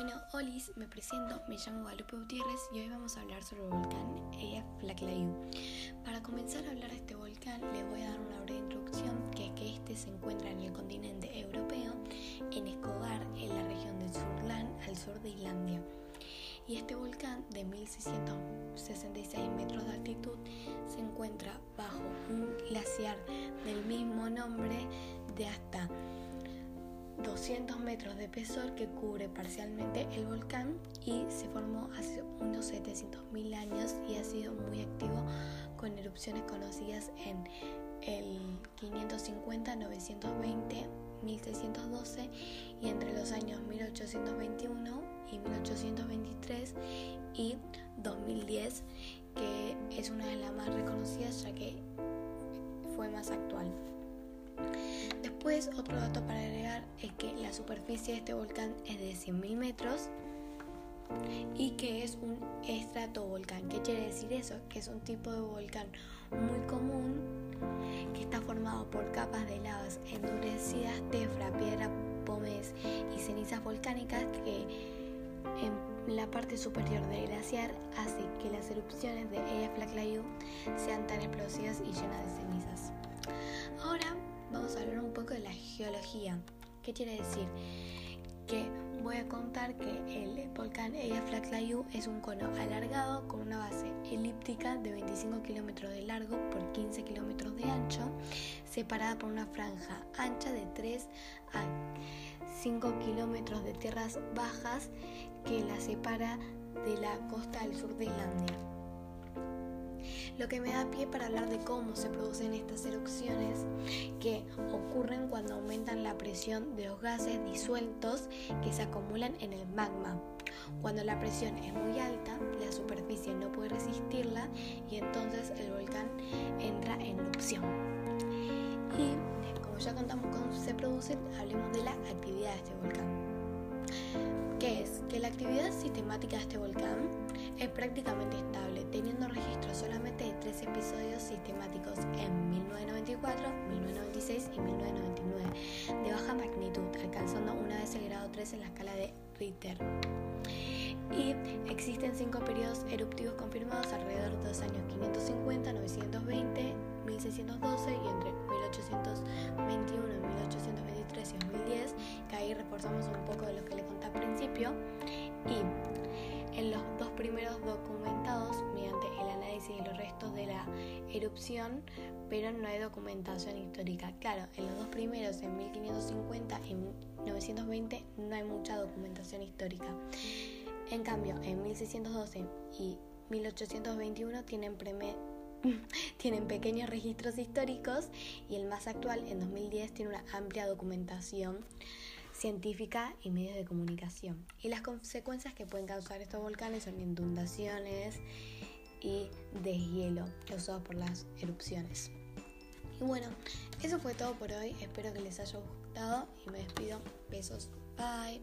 Bueno, Olis, me presento, me llamo Guadalupe Gutiérrez y hoy vamos a hablar sobre el volcán Eyjafjallajökull. Para comenzar a hablar de este volcán, les voy a dar una breve introducción, que es que este se encuentra en el continente europeo, en Escobar, en la región de Surland, al sur de Islandia. Y este volcán de 1666 metros de altitud se encuentra bajo un glaciar del mismo nombre de hasta 200 metros de espesor que cubre parcialmente el volcán y se formó hace unos 700.000 años y ha sido muy activo con erupciones conocidas en el 550, 920, 1612 y entre los años 1821 y 1823 y 2010 que es una de las más reconocidas ya que fue más actual. Después, otro dato para agregar es que la superficie de este volcán es de 100.000 metros y que es un estratovolcán. ¿Qué quiere decir eso? Que es un tipo de volcán muy común que está formado por capas de lavas endurecidas, tefra, piedra, pomes y cenizas volcánicas que en la parte superior del glaciar hace que las erupciones de Eyjafjallajökull sean tan explosivas y llenas de cenizas. Ahora vamos a hablar un poco de la geología. ¿Qué quiere decir? Que voy a contar que el volcán Eyjafjallajökull es un cono alargado con una base elíptica de 25 kilómetros de largo por 15 kilómetros de ancho, separada por una franja ancha de 3 a 5 kilómetros de tierras bajas que la separa de la costa al sur de Islandia lo que me da pie para hablar de cómo se producen estas erupciones que ocurren cuando aumentan la presión de los gases disueltos que se acumulan en el magma. Cuando la presión es muy alta, la superficie no puede resistirla y entonces el volcán entra en erupción. Y como ya contamos cómo se producen, hablemos de la actividad de este volcán la actividad sistemática de este volcán es prácticamente estable, teniendo registro solamente de tres episodios sistemáticos en 1994, 1996 y 1999, de baja magnitud, alcanzando una vez el grado 3 en la escala de Richter. Y existen cinco periodos eruptivos confirmados los dos primeros documentados, mediante el análisis de los restos de la erupción, pero no hay documentación histórica. Claro, en los dos primeros, en 1550 y 920, no hay mucha documentación histórica. En cambio, en 1612 y 1821 tienen tienen pequeños registros históricos y el más actual, en 2010, tiene una amplia documentación científica y medios de comunicación. Y las consecuencias que pueden causar estos volcanes son inundaciones y deshielo causados por las erupciones. Y bueno, eso fue todo por hoy. Espero que les haya gustado y me despido. Besos. Bye.